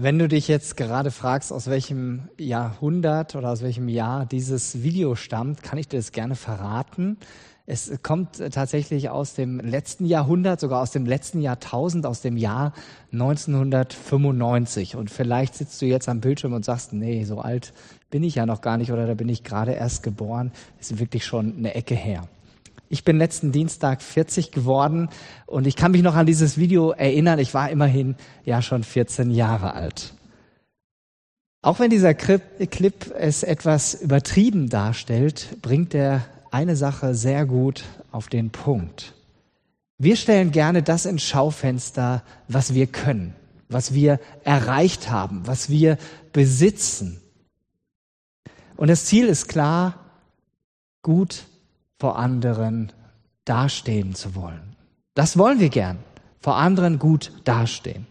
Wenn du dich jetzt gerade fragst, aus welchem Jahrhundert oder aus welchem Jahr dieses Video stammt, kann ich dir das gerne verraten. Es kommt tatsächlich aus dem letzten Jahrhundert, sogar aus dem letzten Jahrtausend, aus dem Jahr 1995. Und vielleicht sitzt du jetzt am Bildschirm und sagst, nee, so alt bin ich ja noch gar nicht oder da bin ich gerade erst geboren. Ist wirklich schon eine Ecke her. Ich bin letzten Dienstag 40 geworden und ich kann mich noch an dieses Video erinnern. Ich war immerhin ja schon 14 Jahre alt. Auch wenn dieser Clip es etwas übertrieben darstellt, bringt er eine Sache sehr gut auf den Punkt. Wir stellen gerne das ins Schaufenster, was wir können, was wir erreicht haben, was wir besitzen. Und das Ziel ist klar, gut vor anderen dastehen zu wollen. Das wollen wir gern, vor anderen gut dastehen.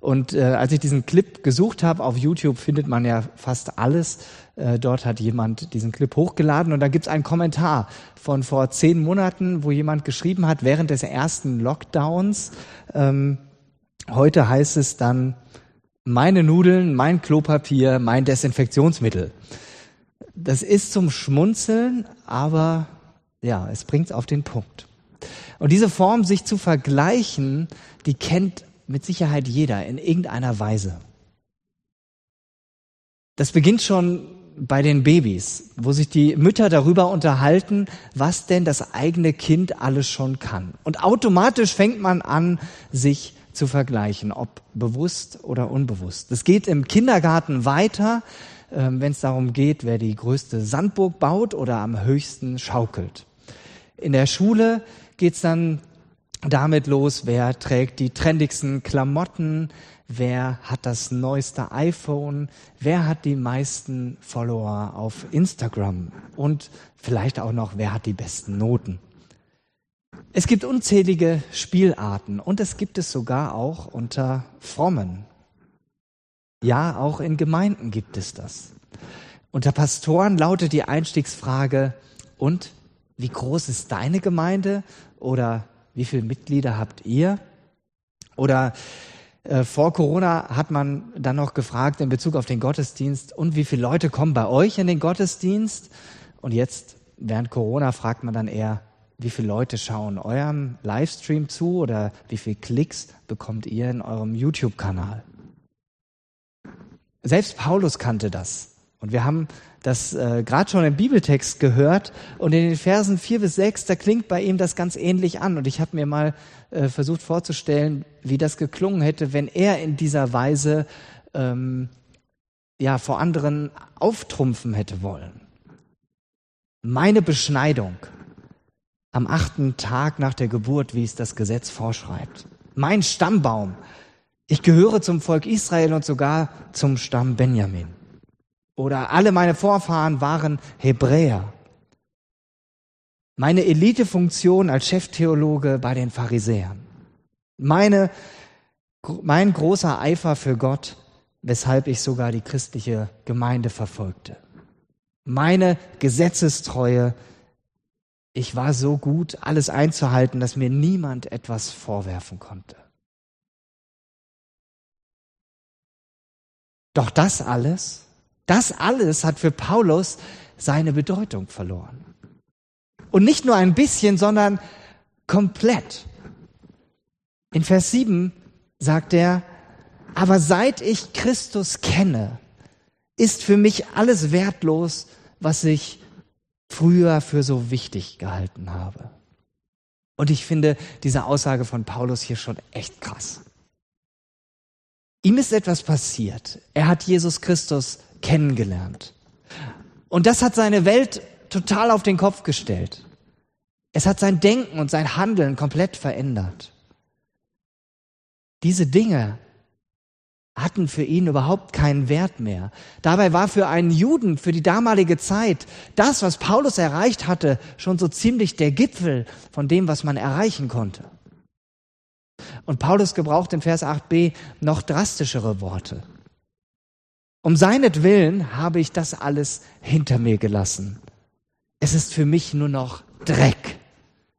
Und äh, als ich diesen Clip gesucht habe, auf YouTube findet man ja fast alles. Äh, dort hat jemand diesen Clip hochgeladen und da gibt es einen Kommentar von vor zehn Monaten, wo jemand geschrieben hat, während des ersten Lockdowns, ähm, heute heißt es dann, meine Nudeln, mein Klopapier, mein Desinfektionsmittel. Das ist zum Schmunzeln, aber ja, es bringt auf den Punkt. Und diese Form, sich zu vergleichen, die kennt mit Sicherheit jeder in irgendeiner Weise. Das beginnt schon bei den Babys, wo sich die Mütter darüber unterhalten, was denn das eigene Kind alles schon kann. Und automatisch fängt man an, sich zu vergleichen, ob bewusst oder unbewusst. Es geht im Kindergarten weiter, wenn es darum geht, wer die größte Sandburg baut oder am höchsten schaukelt. In der Schule geht's dann damit los, wer trägt die trendigsten Klamotten, wer hat das neueste iPhone, wer hat die meisten Follower auf Instagram und vielleicht auch noch, wer hat die besten Noten. Es gibt unzählige Spielarten und es gibt es sogar auch unter Frommen. Ja, auch in Gemeinden gibt es das. Unter Pastoren lautet die Einstiegsfrage, und wie groß ist deine Gemeinde? Oder wie viele Mitglieder habt ihr? Oder äh, vor Corona hat man dann noch gefragt in Bezug auf den Gottesdienst, und wie viele Leute kommen bei euch in den Gottesdienst? Und jetzt, während Corona, fragt man dann eher, wie viele Leute schauen eurem Livestream zu oder wie viele Klicks bekommt ihr in eurem YouTube-Kanal? Selbst Paulus kannte das. Und wir haben das äh, gerade schon im Bibeltext gehört und in den Versen vier bis sechs, da klingt bei ihm das ganz ähnlich an. Und ich habe mir mal äh, versucht vorzustellen, wie das geklungen hätte, wenn er in dieser Weise ähm, ja vor anderen auftrumpfen hätte wollen. Meine Beschneidung am achten Tag nach der Geburt, wie es das Gesetz vorschreibt. Mein Stammbaum. Ich gehöre zum Volk Israel und sogar zum Stamm Benjamin. Oder alle meine Vorfahren waren Hebräer. Meine Elitefunktion als Cheftheologe bei den Pharisäern. Meine, mein großer Eifer für Gott, weshalb ich sogar die christliche Gemeinde verfolgte. Meine Gesetzestreue, ich war so gut, alles einzuhalten, dass mir niemand etwas vorwerfen konnte. Doch das alles das alles hat für Paulus seine Bedeutung verloren. Und nicht nur ein bisschen, sondern komplett. In Vers 7 sagt er, aber seit ich Christus kenne, ist für mich alles wertlos, was ich früher für so wichtig gehalten habe. Und ich finde diese Aussage von Paulus hier schon echt krass. Ihm ist etwas passiert. Er hat Jesus Christus kennengelernt. Und das hat seine Welt total auf den Kopf gestellt. Es hat sein Denken und sein Handeln komplett verändert. Diese Dinge hatten für ihn überhaupt keinen Wert mehr. Dabei war für einen Juden, für die damalige Zeit, das, was Paulus erreicht hatte, schon so ziemlich der Gipfel von dem, was man erreichen konnte. Und Paulus gebraucht in Vers 8b noch drastischere Worte. Um seinetwillen habe ich das alles hinter mir gelassen. Es ist für mich nur noch Dreck,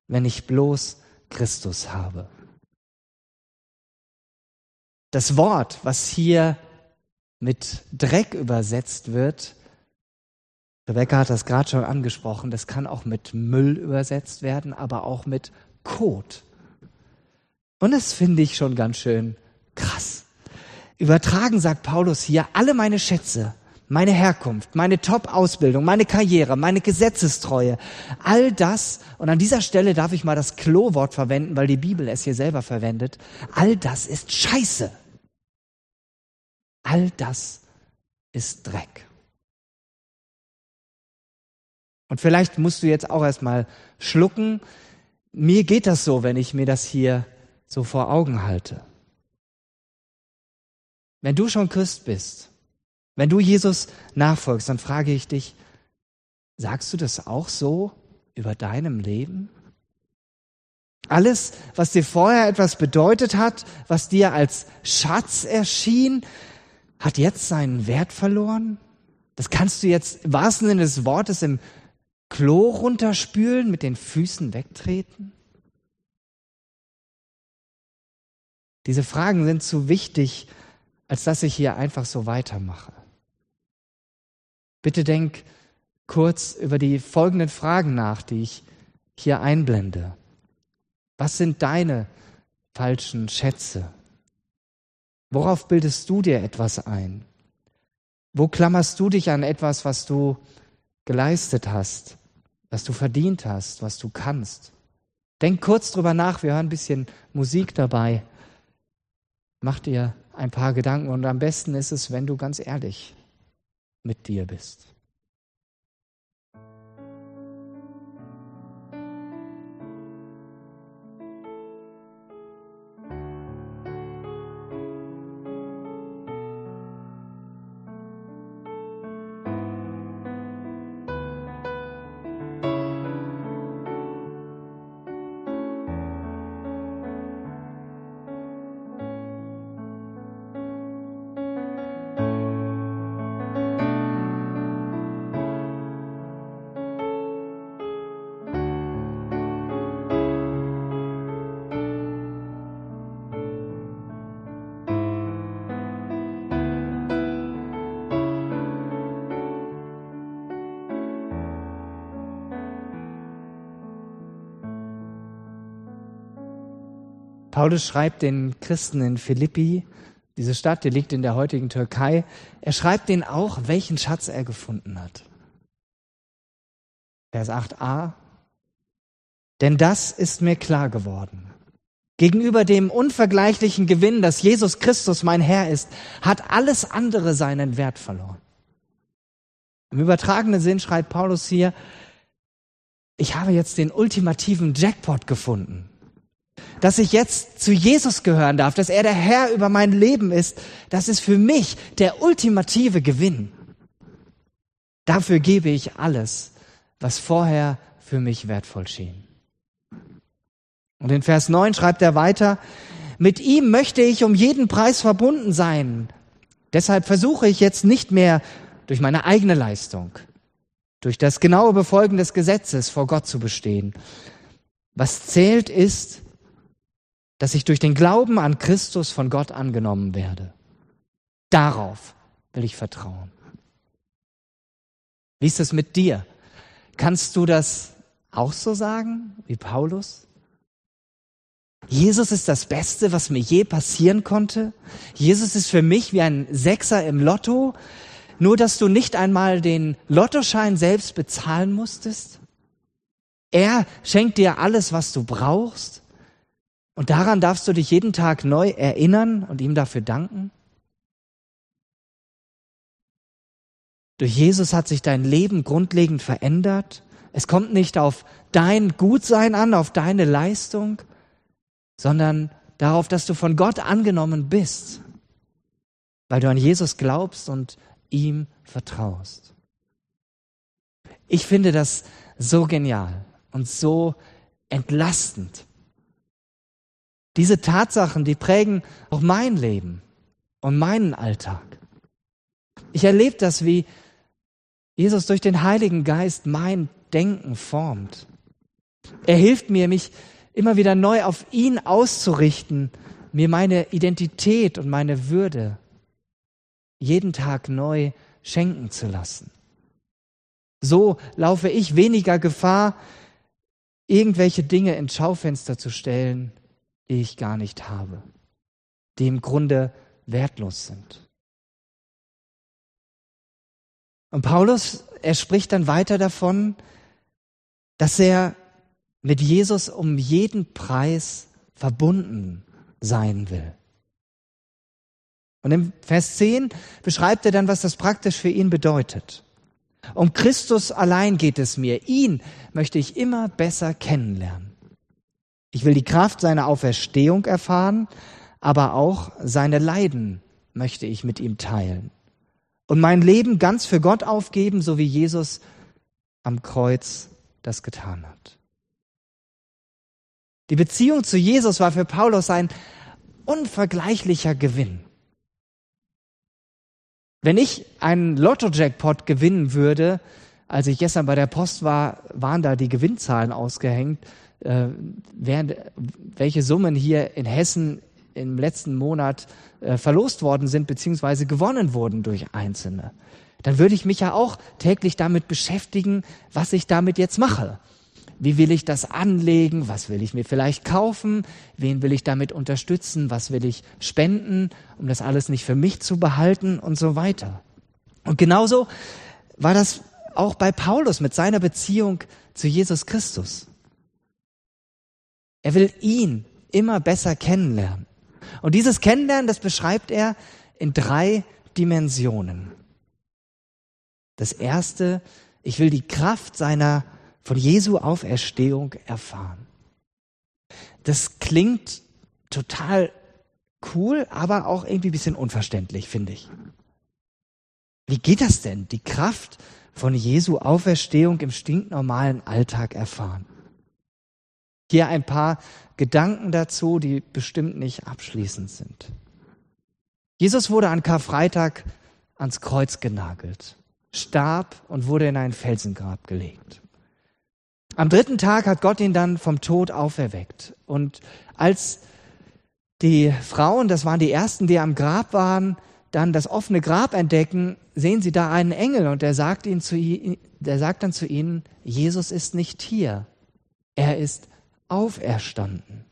wenn ich bloß Christus habe. Das Wort, was hier mit Dreck übersetzt wird, Rebecca hat das gerade schon angesprochen, das kann auch mit Müll übersetzt werden, aber auch mit Kot. Und das finde ich schon ganz schön krass. Übertragen sagt Paulus hier, alle meine Schätze, meine Herkunft, meine Top-Ausbildung, meine Karriere, meine Gesetzestreue, all das, und an dieser Stelle darf ich mal das Klo-Wort verwenden, weil die Bibel es hier selber verwendet, all das ist Scheiße. All das ist Dreck. Und vielleicht musst du jetzt auch erstmal schlucken. Mir geht das so, wenn ich mir das hier so vor Augen halte. Wenn du schon Christ bist, wenn du Jesus nachfolgst, dann frage ich dich, sagst du das auch so über deinem Leben? Alles, was dir vorher etwas bedeutet hat, was dir als Schatz erschien, hat jetzt seinen Wert verloren? Das kannst du jetzt im wahrsten Sinne des Wortes im Klo runterspülen, mit den Füßen wegtreten? Diese Fragen sind zu wichtig, als dass ich hier einfach so weitermache. Bitte denk kurz über die folgenden Fragen nach, die ich hier einblende. Was sind deine falschen Schätze? Worauf bildest du dir etwas ein? Wo klammerst du dich an etwas, was du geleistet hast, was du verdient hast, was du kannst? Denk kurz drüber nach, wir hören ein bisschen Musik dabei. Mach dir ein paar Gedanken und am besten ist es, wenn du ganz ehrlich mit dir bist. Paulus schreibt den Christen in Philippi, diese Stadt, die liegt in der heutigen Türkei, er schreibt denen auch, welchen Schatz er gefunden hat. Vers 8a. Denn das ist mir klar geworden. Gegenüber dem unvergleichlichen Gewinn, dass Jesus Christus mein Herr ist, hat alles andere seinen Wert verloren. Im übertragenen Sinn schreibt Paulus hier, ich habe jetzt den ultimativen Jackpot gefunden dass ich jetzt zu Jesus gehören darf, dass er der Herr über mein Leben ist, das ist für mich der ultimative Gewinn. Dafür gebe ich alles, was vorher für mich wertvoll schien. Und in Vers 9 schreibt er weiter, mit ihm möchte ich um jeden Preis verbunden sein. Deshalb versuche ich jetzt nicht mehr durch meine eigene Leistung, durch das genaue Befolgen des Gesetzes vor Gott zu bestehen. Was zählt ist, dass ich durch den Glauben an Christus von Gott angenommen werde. Darauf will ich vertrauen. Wie ist es mit dir? Kannst du das auch so sagen wie Paulus? Jesus ist das Beste, was mir je passieren konnte. Jesus ist für mich wie ein Sechser im Lotto, nur dass du nicht einmal den Lottoschein selbst bezahlen musstest. Er schenkt dir alles, was du brauchst. Und daran darfst du dich jeden Tag neu erinnern und ihm dafür danken. Durch Jesus hat sich dein Leben grundlegend verändert. Es kommt nicht auf dein Gutsein an, auf deine Leistung, sondern darauf, dass du von Gott angenommen bist, weil du an Jesus glaubst und ihm vertraust. Ich finde das so genial und so entlastend. Diese Tatsachen, die prägen auch mein Leben und meinen Alltag. Ich erlebe das, wie Jesus durch den Heiligen Geist mein Denken formt. Er hilft mir, mich immer wieder neu auf ihn auszurichten mir meine Identität und meine Würde jeden Tag neu schenken zu lassen. So laufe ich weniger Gefahr, irgendwelche Dinge ins Schaufenster zu stellen, ich gar nicht habe, die im Grunde wertlos sind. Und Paulus, er spricht dann weiter davon, dass er mit Jesus um jeden Preis verbunden sein will. Und im Vers 10 beschreibt er dann, was das praktisch für ihn bedeutet. Um Christus allein geht es mir. Ihn möchte ich immer besser kennenlernen. Ich will die Kraft seiner Auferstehung erfahren, aber auch seine Leiden möchte ich mit ihm teilen. Und mein Leben ganz für Gott aufgeben, so wie Jesus am Kreuz das getan hat. Die Beziehung zu Jesus war für Paulus ein unvergleichlicher Gewinn. Wenn ich einen Lotto-Jackpot gewinnen würde, als ich gestern bei der Post war, waren da die Gewinnzahlen ausgehängt, äh, während, welche Summen hier in Hessen im letzten Monat äh, verlost worden sind, beziehungsweise gewonnen wurden durch Einzelne. Dann würde ich mich ja auch täglich damit beschäftigen, was ich damit jetzt mache. Wie will ich das anlegen? Was will ich mir vielleicht kaufen? Wen will ich damit unterstützen? Was will ich spenden, um das alles nicht für mich zu behalten und so weiter? Und genauso war das auch bei Paulus mit seiner Beziehung zu Jesus Christus. Er will ihn immer besser kennenlernen. Und dieses Kennenlernen, das beschreibt er in drei Dimensionen. Das erste, ich will die Kraft seiner von Jesu Auferstehung erfahren. Das klingt total cool, aber auch irgendwie ein bisschen unverständlich, finde ich. Wie geht das denn, die Kraft von Jesu Auferstehung im stinknormalen Alltag erfahren? Hier ein paar Gedanken dazu, die bestimmt nicht abschließend sind. Jesus wurde an Karfreitag ans Kreuz genagelt, starb und wurde in ein Felsengrab gelegt. Am dritten Tag hat Gott ihn dann vom Tod auferweckt. Und als die Frauen, das waren die ersten, die am Grab waren, dann das offene Grab entdecken, sehen sie da einen Engel und der sagt, ihnen zu, der sagt dann zu ihnen, Jesus ist nicht hier, er ist auferstanden.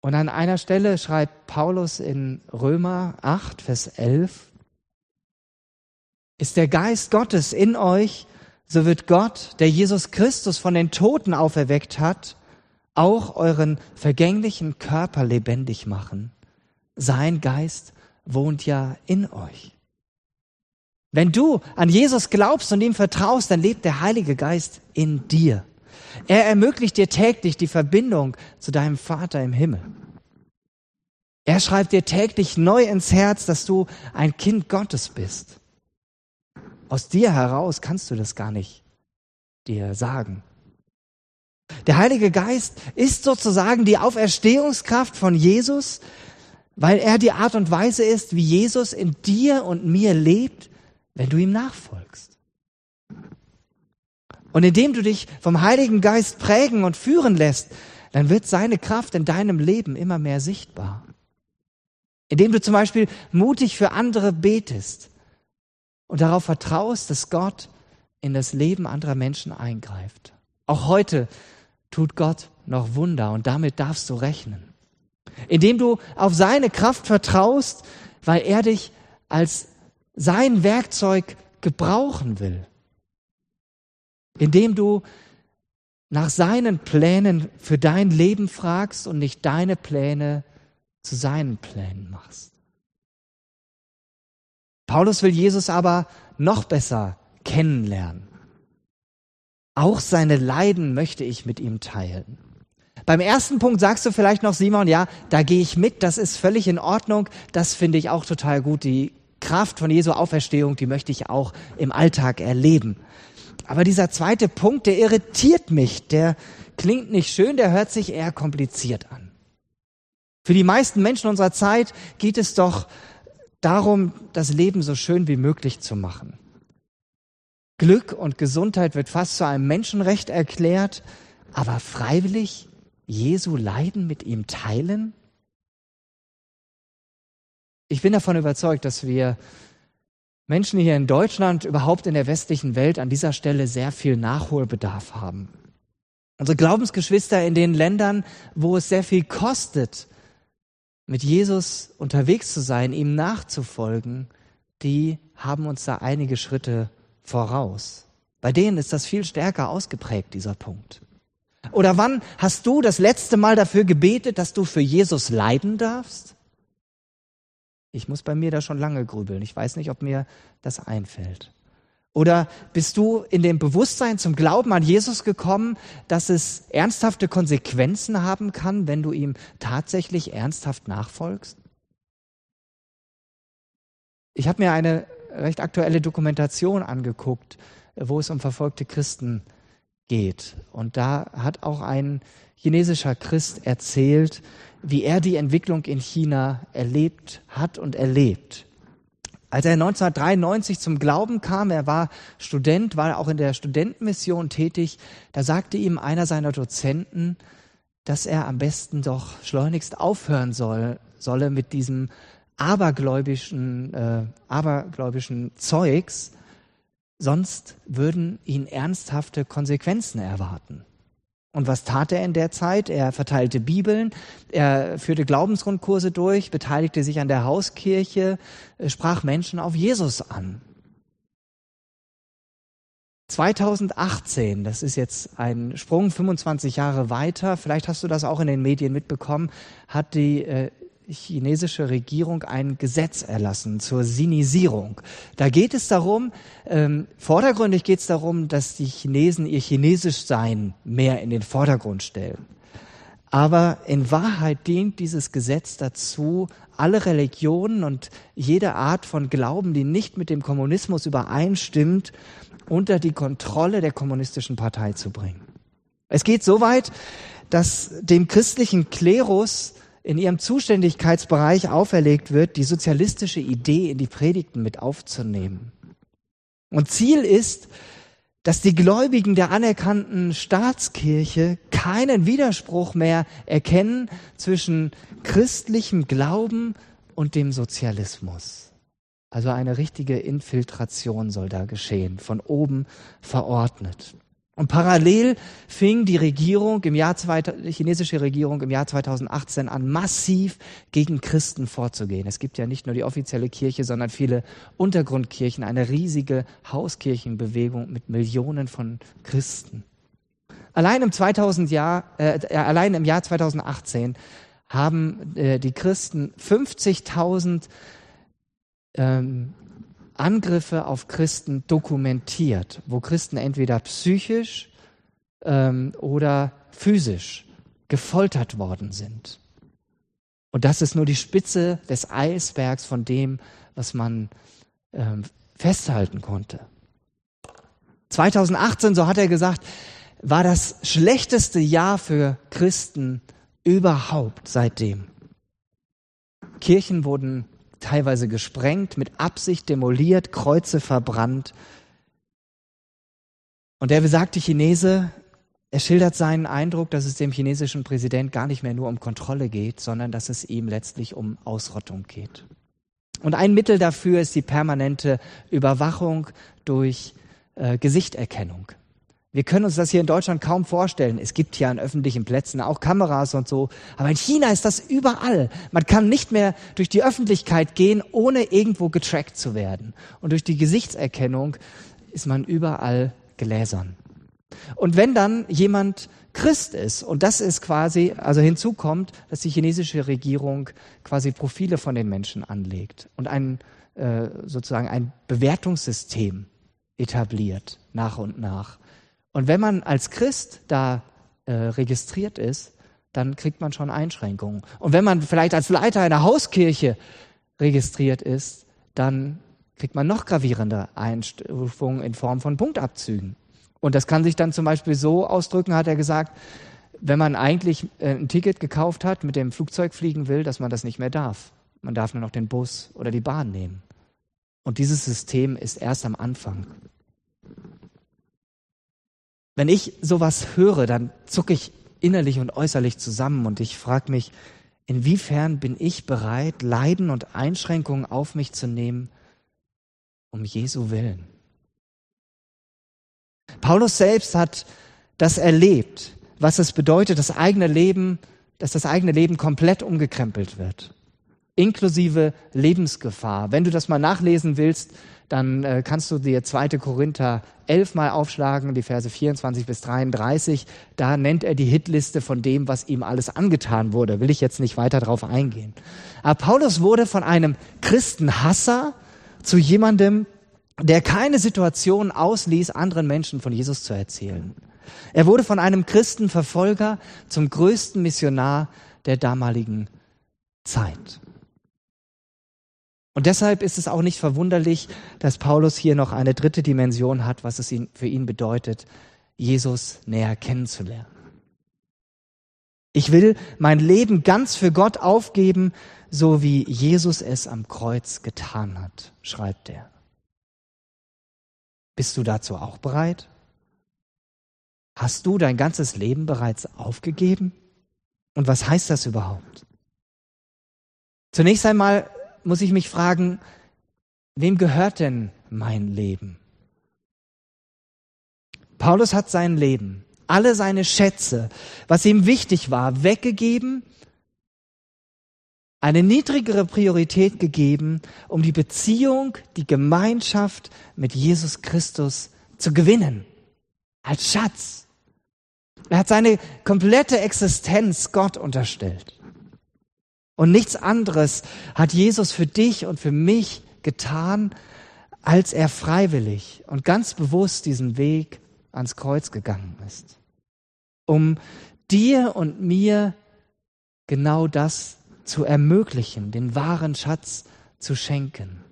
Und an einer Stelle schreibt Paulus in Römer 8, Vers 11, ist der Geist Gottes in euch, so wird Gott, der Jesus Christus von den Toten auferweckt hat, auch euren vergänglichen Körper lebendig machen. Sein Geist wohnt ja in euch. Wenn du an Jesus glaubst und ihm vertraust, dann lebt der Heilige Geist in dir. Er ermöglicht dir täglich die Verbindung zu deinem Vater im Himmel. Er schreibt dir täglich neu ins Herz, dass du ein Kind Gottes bist. Aus dir heraus kannst du das gar nicht dir sagen. Der Heilige Geist ist sozusagen die Auferstehungskraft von Jesus, weil er die Art und Weise ist, wie Jesus in dir und mir lebt, wenn du ihm nachfolgst. Und indem du dich vom Heiligen Geist prägen und führen lässt, dann wird seine Kraft in deinem Leben immer mehr sichtbar. Indem du zum Beispiel mutig für andere betest, und darauf vertraust, dass Gott in das Leben anderer Menschen eingreift. Auch heute tut Gott noch Wunder und damit darfst du rechnen. Indem du auf seine Kraft vertraust, weil er dich als sein Werkzeug gebrauchen will. Indem du nach seinen Plänen für dein Leben fragst und nicht deine Pläne zu seinen Plänen machst. Paulus will Jesus aber noch besser kennenlernen. Auch seine Leiden möchte ich mit ihm teilen. Beim ersten Punkt sagst du vielleicht noch, Simon, ja, da gehe ich mit, das ist völlig in Ordnung, das finde ich auch total gut. Die Kraft von Jesu Auferstehung, die möchte ich auch im Alltag erleben. Aber dieser zweite Punkt, der irritiert mich, der klingt nicht schön, der hört sich eher kompliziert an. Für die meisten Menschen unserer Zeit geht es doch darum, das Leben so schön wie möglich zu machen. Glück und Gesundheit wird fast zu einem Menschenrecht erklärt, aber freiwillig Jesu Leiden mit ihm teilen? Ich bin davon überzeugt, dass wir Menschen hier in Deutschland, überhaupt in der westlichen Welt an dieser Stelle sehr viel Nachholbedarf haben. Unsere Glaubensgeschwister in den Ländern, wo es sehr viel kostet, mit Jesus unterwegs zu sein, ihm nachzufolgen, die haben uns da einige Schritte voraus. Bei denen ist das viel stärker ausgeprägt, dieser Punkt. Oder wann hast du das letzte Mal dafür gebetet, dass du für Jesus leiden darfst? Ich muss bei mir da schon lange grübeln. Ich weiß nicht, ob mir das einfällt. Oder bist du in dem Bewusstsein zum Glauben an Jesus gekommen, dass es ernsthafte Konsequenzen haben kann, wenn du ihm tatsächlich ernsthaft nachfolgst? Ich habe mir eine recht aktuelle Dokumentation angeguckt, wo es um verfolgte Christen geht. Und da hat auch ein chinesischer Christ erzählt, wie er die Entwicklung in China erlebt hat und erlebt. Als er 1993 zum Glauben kam, er war Student, war auch in der Studentenmission tätig, da sagte ihm einer seiner Dozenten, dass er am besten doch schleunigst aufhören soll, solle mit diesem abergläubischen, äh, abergläubischen Zeugs, sonst würden ihn ernsthafte Konsequenzen erwarten. Und was tat er in der Zeit? Er verteilte Bibeln, er führte Glaubensgrundkurse durch, beteiligte sich an der Hauskirche, äh, sprach Menschen auf Jesus an. 2018, das ist jetzt ein Sprung 25 Jahre weiter, vielleicht hast du das auch in den Medien mitbekommen, hat die äh, chinesische Regierung ein Gesetz erlassen zur Sinisierung. Da geht es darum, ähm, vordergründig geht es darum, dass die Chinesen ihr Chinesischsein mehr in den Vordergrund stellen. Aber in Wahrheit dient dieses Gesetz dazu, alle Religionen und jede Art von Glauben, die nicht mit dem Kommunismus übereinstimmt, unter die Kontrolle der kommunistischen Partei zu bringen. Es geht so weit, dass dem christlichen Klerus in ihrem Zuständigkeitsbereich auferlegt wird, die sozialistische Idee in die Predigten mit aufzunehmen. Und Ziel ist, dass die Gläubigen der anerkannten Staatskirche keinen Widerspruch mehr erkennen zwischen christlichem Glauben und dem Sozialismus. Also eine richtige Infiltration soll da geschehen, von oben verordnet. Und parallel fing die Regierung im Jahr die chinesische Regierung im Jahr 2018 an, massiv gegen Christen vorzugehen. Es gibt ja nicht nur die offizielle Kirche, sondern viele Untergrundkirchen, eine riesige Hauskirchenbewegung mit Millionen von Christen. Allein im, 2000 Jahr, äh, äh, allein im Jahr 2018 haben äh, die Christen 50.000 ähm, Angriffe auf Christen dokumentiert, wo Christen entweder psychisch ähm, oder physisch gefoltert worden sind. Und das ist nur die Spitze des Eisbergs von dem, was man ähm, festhalten konnte. 2018, so hat er gesagt, war das schlechteste Jahr für Christen überhaupt seitdem. Kirchen wurden teilweise gesprengt, mit Absicht demoliert, Kreuze verbrannt. Und der besagte Chinese, er schildert seinen Eindruck, dass es dem chinesischen Präsident gar nicht mehr nur um Kontrolle geht, sondern dass es ihm letztlich um Ausrottung geht. Und ein Mittel dafür ist die permanente Überwachung durch äh, Gesichterkennung. Wir können uns das hier in Deutschland kaum vorstellen. Es gibt ja an öffentlichen Plätzen auch Kameras und so. Aber in China ist das überall. Man kann nicht mehr durch die Öffentlichkeit gehen, ohne irgendwo getrackt zu werden. Und durch die Gesichtserkennung ist man überall gläsern. Und wenn dann jemand Christ ist, und das ist quasi, also hinzukommt, dass die chinesische Regierung quasi Profile von den Menschen anlegt und ein, äh, sozusagen ein Bewertungssystem etabliert, nach und nach und wenn man als Christ da äh, registriert ist, dann kriegt man schon Einschränkungen. Und wenn man vielleicht als Leiter einer Hauskirche registriert ist, dann kriegt man noch gravierende Einstufungen in Form von Punktabzügen. Und das kann sich dann zum Beispiel so ausdrücken, hat er gesagt, wenn man eigentlich äh, ein Ticket gekauft hat, mit dem Flugzeug fliegen will, dass man das nicht mehr darf. Man darf nur noch den Bus oder die Bahn nehmen. Und dieses System ist erst am Anfang. Wenn ich sowas höre, dann zucke ich innerlich und äußerlich zusammen. Und ich frage mich, inwiefern bin ich bereit, Leiden und Einschränkungen auf mich zu nehmen, um Jesu willen? Paulus selbst hat das erlebt, was es bedeutet, das eigene Leben, dass das eigene Leben komplett umgekrempelt wird. Inklusive Lebensgefahr. Wenn du das mal nachlesen willst, dann äh, kannst du dir 2. Korinther 11 mal aufschlagen, die Verse 24 bis 33. Da nennt er die Hitliste von dem, was ihm alles angetan wurde. Will ich jetzt nicht weiter drauf eingehen. Aber Paulus wurde von einem Christenhasser zu jemandem, der keine Situation ausließ, anderen Menschen von Jesus zu erzählen. Er wurde von einem Christenverfolger zum größten Missionar der damaligen Zeit. Und deshalb ist es auch nicht verwunderlich, dass Paulus hier noch eine dritte Dimension hat, was es für ihn bedeutet, Jesus näher kennenzulernen. Ich will mein Leben ganz für Gott aufgeben, so wie Jesus es am Kreuz getan hat, schreibt er. Bist du dazu auch bereit? Hast du dein ganzes Leben bereits aufgegeben? Und was heißt das überhaupt? Zunächst einmal muss ich mich fragen, wem gehört denn mein Leben? Paulus hat sein Leben, alle seine Schätze, was ihm wichtig war, weggegeben, eine niedrigere Priorität gegeben, um die Beziehung, die Gemeinschaft mit Jesus Christus zu gewinnen. Als Schatz. Er hat seine komplette Existenz Gott unterstellt. Und nichts anderes hat Jesus für dich und für mich getan, als er freiwillig und ganz bewusst diesen Weg ans Kreuz gegangen ist, um dir und mir genau das zu ermöglichen, den wahren Schatz zu schenken.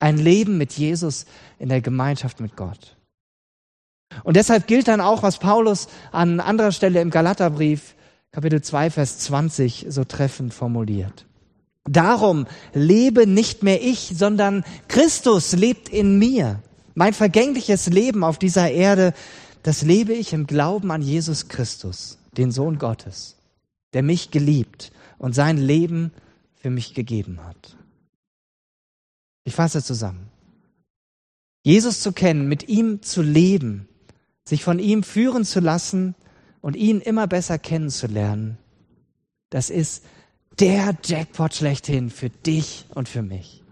Ein Leben mit Jesus in der Gemeinschaft mit Gott. Und deshalb gilt dann auch, was Paulus an anderer Stelle im Galaterbrief Kapitel 2, Vers 20 so treffend formuliert. Darum lebe nicht mehr ich, sondern Christus lebt in mir. Mein vergängliches Leben auf dieser Erde, das lebe ich im Glauben an Jesus Christus, den Sohn Gottes, der mich geliebt und sein Leben für mich gegeben hat. Ich fasse zusammen. Jesus zu kennen, mit ihm zu leben, sich von ihm führen zu lassen, und ihn immer besser kennenzulernen, das ist der Jackpot schlechthin für dich und für mich.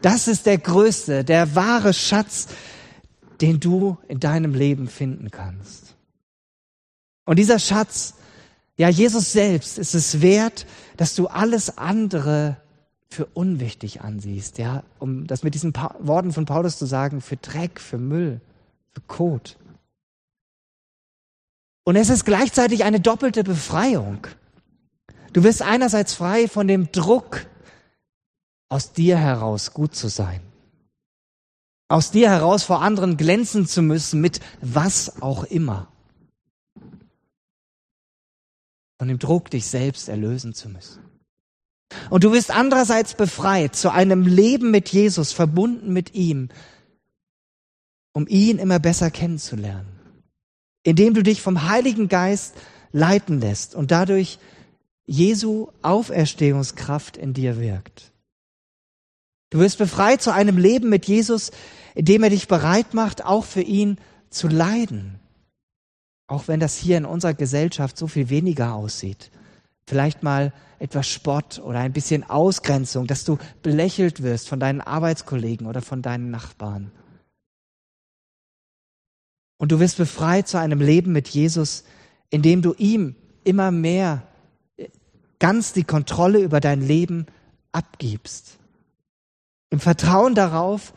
Das ist der größte, der wahre Schatz, den du in deinem Leben finden kannst. Und dieser Schatz, ja, Jesus selbst ist es wert, dass du alles andere für unwichtig ansiehst, ja, um das mit diesen pa Worten von Paulus zu sagen, für Dreck, für Müll, für Kot. Und es ist gleichzeitig eine doppelte Befreiung. Du wirst einerseits frei von dem Druck, aus dir heraus gut zu sein. Aus dir heraus vor anderen glänzen zu müssen mit was auch immer. Von dem Druck, dich selbst erlösen zu müssen. Und du wirst andererseits befreit zu einem Leben mit Jesus, verbunden mit ihm, um ihn immer besser kennenzulernen indem du dich vom Heiligen Geist leiten lässt und dadurch Jesu Auferstehungskraft in dir wirkt. Du wirst befreit zu einem Leben mit Jesus, indem er dich bereit macht, auch für ihn zu leiden. Auch wenn das hier in unserer Gesellschaft so viel weniger aussieht. Vielleicht mal etwas Spott oder ein bisschen Ausgrenzung, dass du belächelt wirst von deinen Arbeitskollegen oder von deinen Nachbarn. Und du wirst befreit zu einem Leben mit Jesus, indem du ihm immer mehr ganz die Kontrolle über dein Leben abgibst. Im Vertrauen darauf,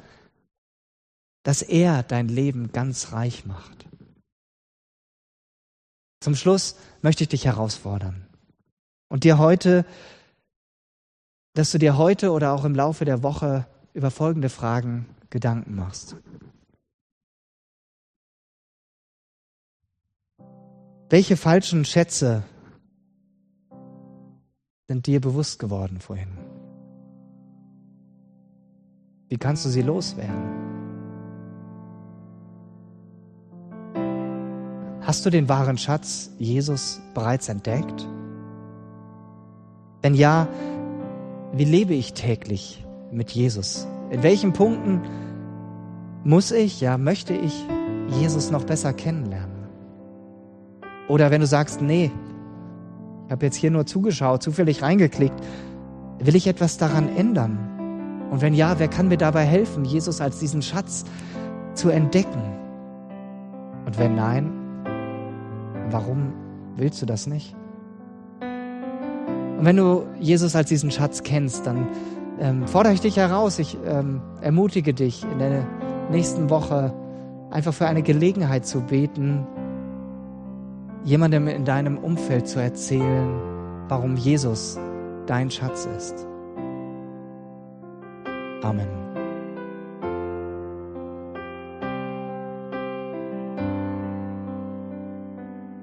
dass er dein Leben ganz reich macht. Zum Schluss möchte ich dich herausfordern und dir heute, dass du dir heute oder auch im Laufe der Woche über folgende Fragen Gedanken machst. Welche falschen Schätze sind dir bewusst geworden vorhin? Wie kannst du sie loswerden? Hast du den wahren Schatz Jesus bereits entdeckt? Wenn ja, wie lebe ich täglich mit Jesus? In welchen Punkten muss ich, ja, möchte ich Jesus noch besser kennenlernen? Oder wenn du sagst, nee, ich habe jetzt hier nur zugeschaut, zufällig reingeklickt, will ich etwas daran ändern? Und wenn ja, wer kann mir dabei helfen, Jesus als diesen Schatz zu entdecken? Und wenn nein, warum willst du das nicht? Und wenn du Jesus als diesen Schatz kennst, dann ähm, fordere ich dich heraus, ich ähm, ermutige dich in der nächsten Woche einfach für eine Gelegenheit zu beten, jemandem in deinem Umfeld zu erzählen, warum Jesus dein Schatz ist. Amen.